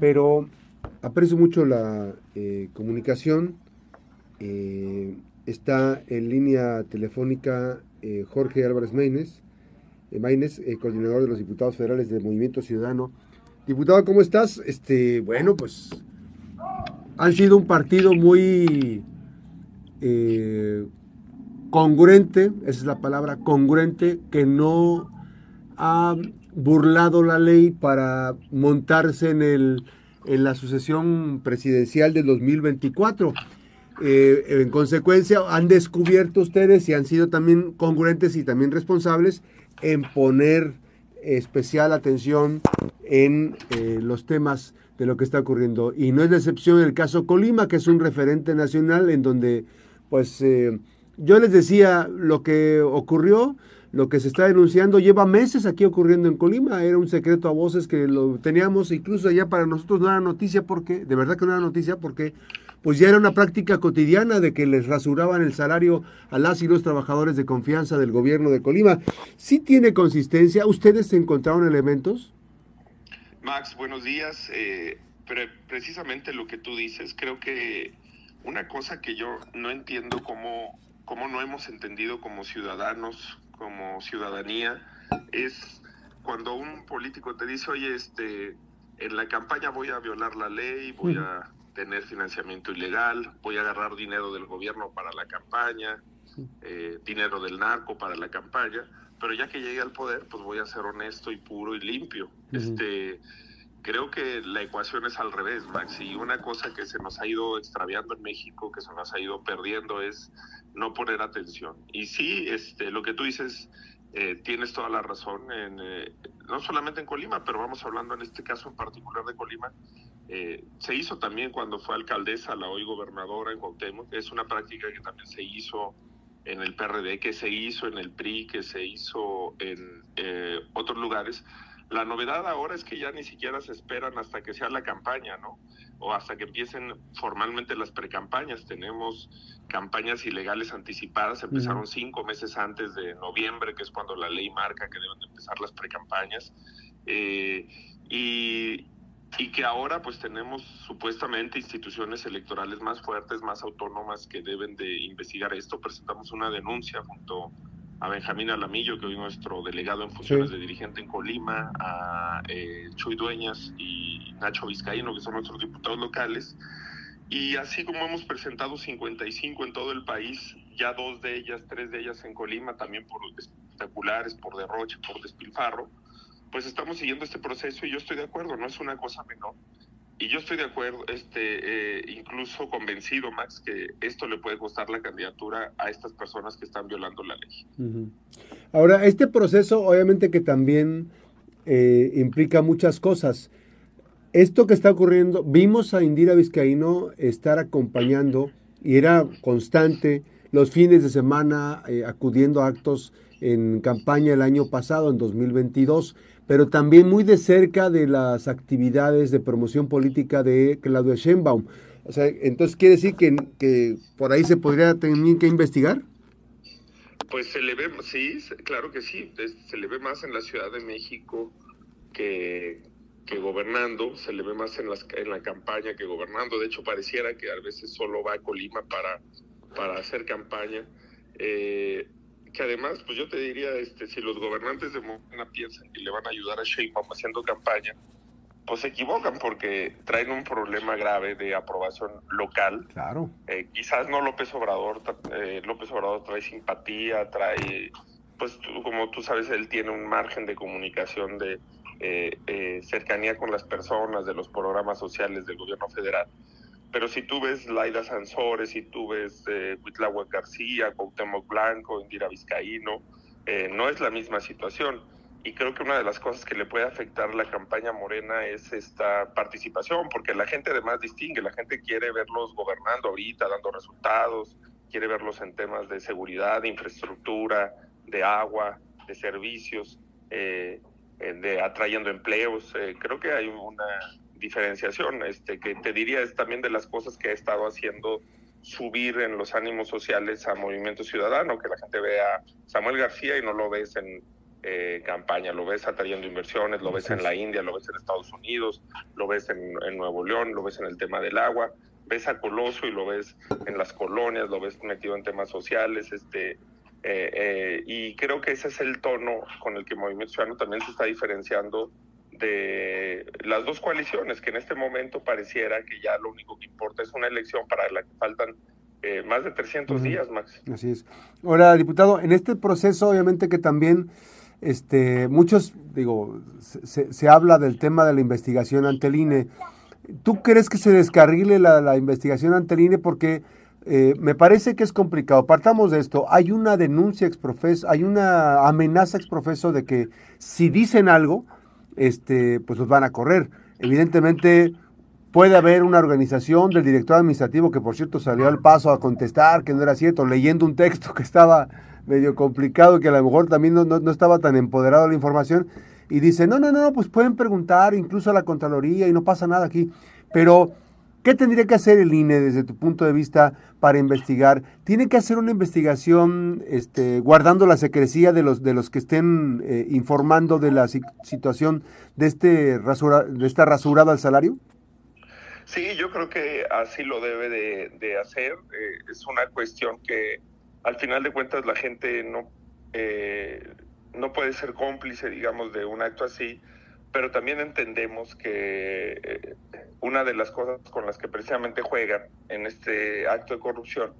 pero aprecio mucho la comunicación. está en línea telefónica Jorge Álvarez Maínez, Maínez coordinador de los diputados federales del Movimiento Ciudadano. Diputado, ¿cómo estás? Este, bueno, pues han sido un partido muy eh, congruente, esa es la palabra, congruente, que no ha burlado la ley para montarse en, el, en la sucesión presidencial del 2024. Eh, en consecuencia, han descubierto ustedes y han sido también congruentes y también responsables en poner especial atención en eh, los temas de lo que está ocurriendo. Y no es de excepción el caso Colima, que es un referente nacional en donde, pues, eh, yo les decía lo que ocurrió, lo que se está denunciando, lleva meses aquí ocurriendo en Colima, era un secreto a voces que lo teníamos, incluso ya para nosotros no era noticia porque, de verdad que no era noticia porque pues ya era una práctica cotidiana de que les rasuraban el salario a las y los trabajadores de confianza del gobierno de Colima. ¿Sí tiene consistencia? ¿Ustedes encontraron elementos? Max, buenos días. Eh, precisamente lo que tú dices, creo que una cosa que yo no entiendo cómo, cómo no hemos entendido como ciudadanos, como ciudadanía, es cuando un político te dice, oye, este, en la campaña voy a violar la ley, voy a tener financiamiento ilegal, voy a agarrar dinero del gobierno para la campaña, eh, dinero del narco para la campaña, pero ya que llegue al poder, pues voy a ser honesto y puro y limpio. Este, creo que la ecuación es al revés, Max, y una cosa que se nos ha ido extraviando en México, que se nos ha ido perdiendo, es no poner atención. Y sí, este, lo que tú dices, eh, tienes toda la razón, en, eh, no solamente en Colima, pero vamos hablando en este caso en particular de Colima, eh, se hizo también cuando fue alcaldesa, la hoy gobernadora en Cuauhtémoc. Es una práctica que también se hizo en el PRD, que se hizo en el PRI, que se hizo en eh, otros lugares. La novedad ahora es que ya ni siquiera se esperan hasta que sea la campaña, ¿no? O hasta que empiecen formalmente las precampañas. Tenemos campañas ilegales anticipadas, empezaron cinco meses antes de noviembre, que es cuando la ley marca que deben empezar las precampañas. Eh, y, y que ahora pues tenemos supuestamente instituciones electorales más fuertes, más autónomas que deben de investigar esto. Presentamos una denuncia junto a Benjamín Alamillo, que hoy es nuestro delegado en funciones de dirigente en Colima, a eh, Chuy Dueñas y Nacho Vizcaíno, que son nuestros diputados locales. Y así como hemos presentado 55 en todo el país, ya dos de ellas, tres de ellas en Colima, también por espectaculares, por derroche, por despilfarro, pues estamos siguiendo este proceso y yo estoy de acuerdo, no es una cosa menor. Y yo estoy de acuerdo, este, eh, incluso convencido, Max, que esto le puede costar la candidatura a estas personas que están violando la ley. Ahora, este proceso obviamente que también eh, implica muchas cosas. Esto que está ocurriendo, vimos a Indira Vizcaíno estar acompañando y era constante los fines de semana eh, acudiendo a actos en campaña el año pasado, en 2022 pero también muy de cerca de las actividades de promoción política de Claudia Sheinbaum. O sea, entonces quiere decir que, que por ahí se podría tener que investigar. Pues se le ve, sí, claro que sí, se le ve más en la Ciudad de México que, que gobernando, se le ve más en, las, en la campaña que gobernando. De hecho, pareciera que a veces solo va a Colima para, para hacer campaña. Eh, que además, pues yo te diría, este, si los gobernantes de Morena piensan que le van a ayudar a Sheinbaum haciendo campaña, pues se equivocan porque traen un problema grave de aprobación local. Claro. Eh, quizás no López Obrador, eh, López Obrador trae simpatía, trae, pues como tú sabes, él tiene un margen de comunicación de eh, cercanía con las personas, de los programas sociales del gobierno federal pero si tú ves Laida Sansores, si tú ves eh, García, Cuauhtémoc Blanco, Indira Vizcaíno, eh, no es la misma situación. Y creo que una de las cosas que le puede afectar la campaña morena es esta participación, porque la gente además distingue, la gente quiere verlos gobernando ahorita, dando resultados, quiere verlos en temas de seguridad, de infraestructura, de agua, de servicios, eh, eh, de atrayendo empleos. creo que hay una diferenciación, este, que te diría es también de las cosas que ha estado haciendo subir en los ánimos sociales a Movimiento Ciudadano, que la gente vea a Samuel García y no lo ves en, eh, campaña. Lo ves atrayendo inversiones, lo ves en la India, lo ves en Estados Unidos, lo ves en, Nuevo León, lo ves en el tema del agua, ves a Coloso y lo ves en las colonias, lo ves metido en temas sociales, este, eh, eh, y creo que ese es el tono con el que Movimiento Ciudadano también se está diferenciando de las dos coaliciones, que en este momento pareciera que ya lo único que importa es una elección para la que faltan más de 300 días, Max. Así es. Ahora, diputado, en este proceso obviamente que también este, muchos, digo, se, habla del tema de la investigación ante el INE. ¿Tú crees que se descarrile la, investigación ante el INE? Porque eh, me parece que es complicado. Partamos de esto. Hay una denuncia exprofeso, hay una amenaza exprofeso de que si dicen algo, este, pues los van a correr. Evidentemente, puede haber una organización del director administrativo que, por cierto, salió al paso a contestar que no era cierto, leyendo un texto que estaba medio complicado, que a lo mejor también no, no, estaba tan empoderado la información, y dice, no, no, no, pues pueden preguntar incluso a la Contraloría y no pasa nada aquí. Pero, ¿qué tendría que hacer el INE desde tu punto de vista para investigar? ¿Tiene que hacer una investigación este, guardando la secrecía de los, de los que estén eh, informando de la situación de, este rasura, de esta rasurada al salario? Sí, yo creo que así lo debe de, hacer. Eh, es una cuestión que al final de cuentas la gente no, eh, no puede ser cómplice, digamos, de un acto así, pero también entendemos que una de las cosas con las que precisamente juegan en este acto de corrupción,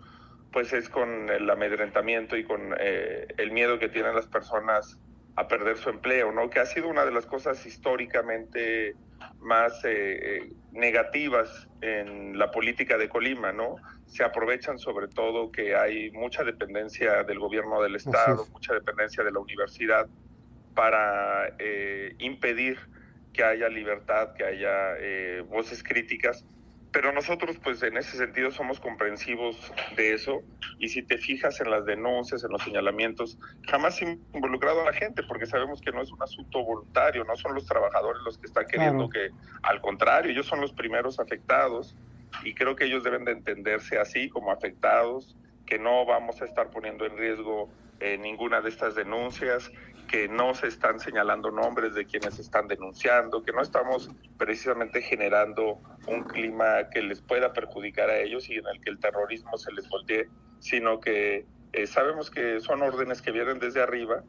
pues es con el amedrentamiento y con eh, el miedo que tienen las personas a perder su empleo, ¿no? Que ha sido una de las cosas históricamente más negativas en la política de Colima, ¿no? se aprovechan sobre todo que hay mucha dependencia del gobierno del Estado, mucha dependencia de la universidad para eh, impedir que haya libertad, que haya eh, voces críticas. Pero nosotros, pues en ese sentido, somos comprensivos de eso. Y si te fijas en las denuncias, en los señalamientos, jamás involucrado a la gente, porque sabemos que no es un asunto voluntario, no son los trabajadores los que están queriendo que, al contrario, ellos son los primeros afectados y creo que ellos deben de entenderse así como afectados, que no vamos a estar poniendo en riesgo eh, ninguna de estas denuncias, que no se están señalando nombres de quienes están denunciando, que no estamos precisamente generando un clima que les pueda perjudicar a ellos y en el que el terrorismo se les voltee, sino que eh, sabemos que son órdenes que vienen desde arriba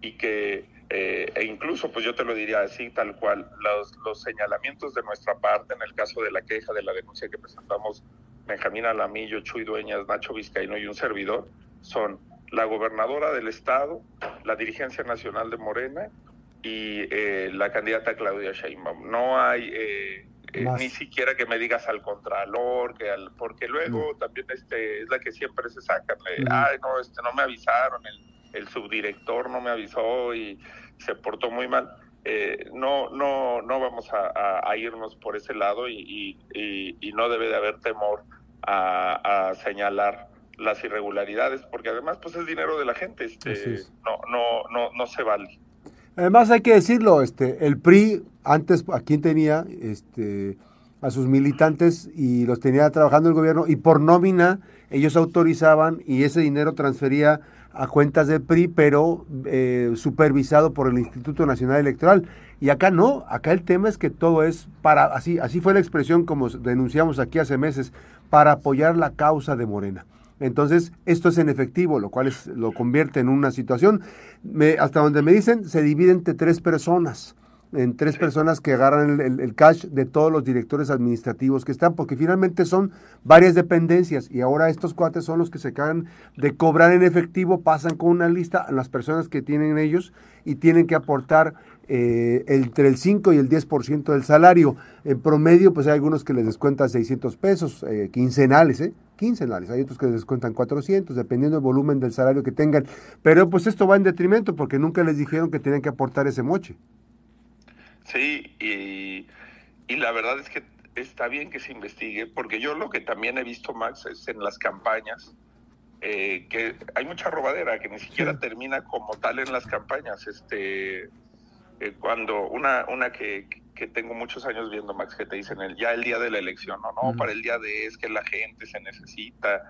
y que eh, e incluso, pues yo te lo diría así, tal cual, los, los señalamientos de nuestra parte en el caso de la queja de la denuncia que presentamos Benjamín Alamillo, Chuy Dueñas, Nacho Vizcaíno y un servidor, son la gobernadora del estado, la dirigencia nacional de Morena y eh, la candidata Claudia Sheinbaum. No hay eh, ni siquiera que me digas al contralor, que al, porque luego también este es la que siempre se saca. Ay, no, este, no me avisaron, el, el subdirector no me avisó y se portó muy mal. Eh, no, no, no vamos a, irnos por ese lado y, no debe de haber temor a, señalar las irregularidades, porque además pues es dinero de la gente, este, no, no, no, no se vale. Además hay que decirlo, este, el PRI antes a quién tenía, este, a sus militantes y los tenía trabajando el gobierno y por nómina ellos autorizaban y ese dinero transfería a cuentas del PRI, pero eh, supervisado por el Instituto Nacional Electoral. Y acá no, acá el tema es que todo es para, así, así fue la expresión como denunciamos aquí hace meses, para apoyar la causa de Morena. Entonces, esto es en efectivo, lo cual es, lo convierte en una situación, me, hasta donde me dicen, se divide entre tres personas en tres personas que agarran el, cash de todos los directores administrativos que están, porque finalmente son varias dependencias y ahora estos cuates son los que se cagan de cobrar en efectivo, pasan con una lista a las personas que tienen ellos y tienen que aportar eh, entre el 5 y el 10% del salario. En promedio, pues hay algunos que les descuentan 600 pesos, eh, quincenales, ¿eh? Quincenales. Hay otros que les descuentan 400, dependiendo del volumen del salario que tengan. Pero pues esto va en detrimento porque nunca les dijeron que tenían que aportar ese moche. Sí, y, y la verdad es que está bien que se investigue, porque yo lo que también he visto, Max, es en las campañas, eh, que hay mucha robadera que ni siquiera termina como tal en las campañas. Este, eh, cuando una, una que, que, tengo muchos años viendo, Max, que te dicen el, ya el día de la elección, no, no, para el día de es que la gente se necesita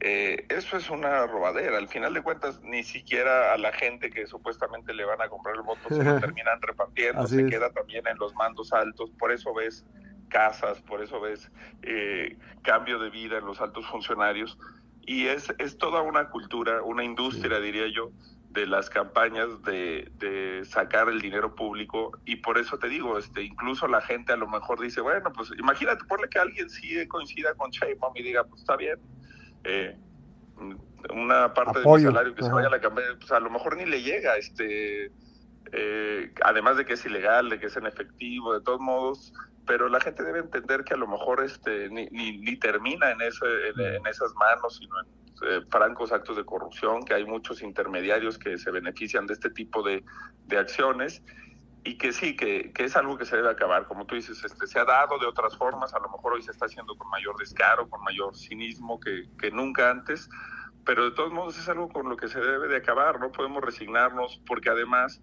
Eh, eso es una robadera. Al final de cuentas, ni siquiera a la gente que supuestamente le van a comprar el voto se lo terminan repartiendo, se queda también en los mandos altos. Por eso ves casas, por eso ves eh, cambio de vida en los altos funcionarios. Y es, es toda una cultura, una industria, diría yo, de las campañas de, de, sacar el dinero público y por eso te digo, este, incluso la gente a lo mejor dice, bueno, pues imagínate, ponle que alguien sí coincida con Sheinbaum y diga, pues está bien, eh, una parte de mi salario que se vaya a la campaña, pues a lo mejor ni le llega, este, eh, además de que es ilegal, de que es en efectivo, de todos modos, pero la gente debe entender que a lo mejor este ni, ni, termina en, ese, en, esas manos, sino en eh, francos actos de corrupción, que hay muchos intermediarios que se benefician de este tipo de, de acciones y que sí, que, que, es algo que se debe acabar. Como tú dices, este, se ha dado de otras formas, a lo mejor hoy se está haciendo con mayor descaro, con mayor cinismo que, que nunca antes, pero de todos modos es algo con lo que se debe de acabar, no podemos resignarnos porque además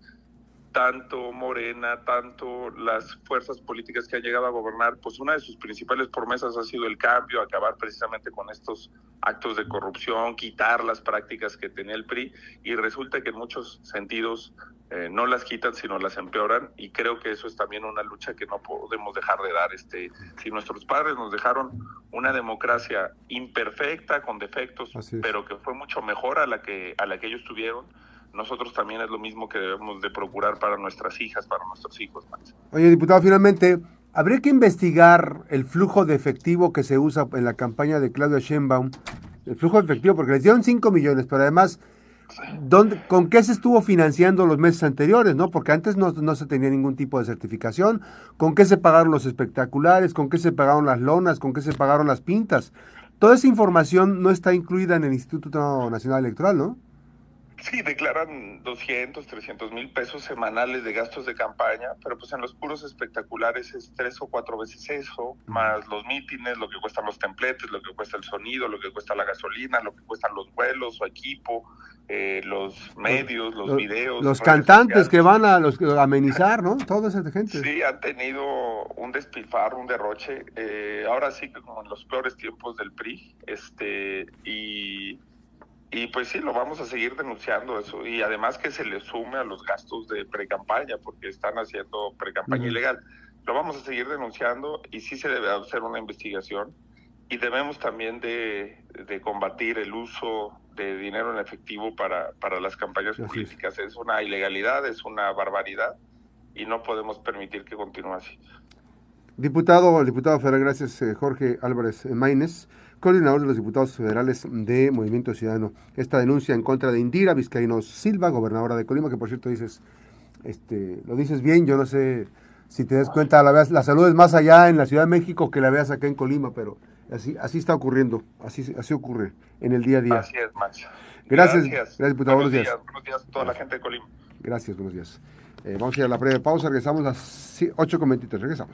tanto Morena, tanto las fuerzas políticas que han llegado a gobernar, pues una de sus principales promesas ha sido el cambio, acabar precisamente con estos actos de corrupción, quitar las prácticas que tenía el PRI y resulta que en muchos sentidos eh, no las quitan sino las empeoran y creo que eso es también una lucha que no podemos dejar de dar. Este, si nuestros padres nos dejaron una democracia imperfecta, con defectos, pero que fue mucho mejor a la que, a la que ellos tuvieron, nosotros también es lo mismo que debemos de procurar para nuestras hijas, para nuestros hijos. Oye, diputado, finalmente, habría que investigar el flujo de efectivo que se usa en la campaña de Claudia Sheinbaum, el flujo de efectivo, porque les dieron 5 millones, pero además, ¿dónde, ¿con qué se estuvo financiando los meses anteriores? no Porque antes no, no se tenía ningún tipo de certificación. ¿Con qué se pagaron los espectaculares? ¿Con qué se pagaron las lonas? ¿Con qué se pagaron las pintas? Toda esa información no está incluida en el Instituto Nacional Electoral, ¿no? Sí, declaran 200, 300 mil pesos semanales de gastos de campaña, pero pues en los puros espectaculares es tres o cuatro veces eso, más los mítines, lo que cuestan los templetes, lo que cuesta el sonido, lo que cuesta la gasolina, lo que cuestan los vuelos, su equipo, eh, los medios, los, videos. Los cantantes que van a, los, amenizar, ¿no? Toda esa gente. Sí, han tenido un despilfarro, un derroche. Eh, ahora sí que como en los peores tiempos del PRI, este, y y pues sí, lo vamos a seguir denunciando eso. Y además que se le sume a los gastos de pre-campaña, porque están haciendo pre-campaña ilegal. Lo vamos a seguir denunciando y sí se debe hacer una investigación. Y debemos también de, combatir el uso de dinero en efectivo para, para las campañas políticas. Es. una ilegalidad, es una barbaridad y no podemos permitir que continúe así. Diputado, diputado federal, gracias eh, Jorge Álvarez Maínez coordinador de los diputados federales de Movimiento Ciudadano. Esta denuncia en contra de Indira Vizcaíno Silva, gobernadora de Colima, que por cierto dices, este, lo dices bien, yo no sé si te das cuenta, la, veas, la salud es más allá en la Ciudad de México que la veas acá en Colima, pero así, así está ocurriendo, así, así ocurre en el día a día. Así es, Max. Gracias, gracias, diputado. Buenos, días. Buenos días a toda la gente de Colima. Gracias, buenos días. Eh, vamos a ir a la breve pausa, regresamos a las 8.23, regresamos.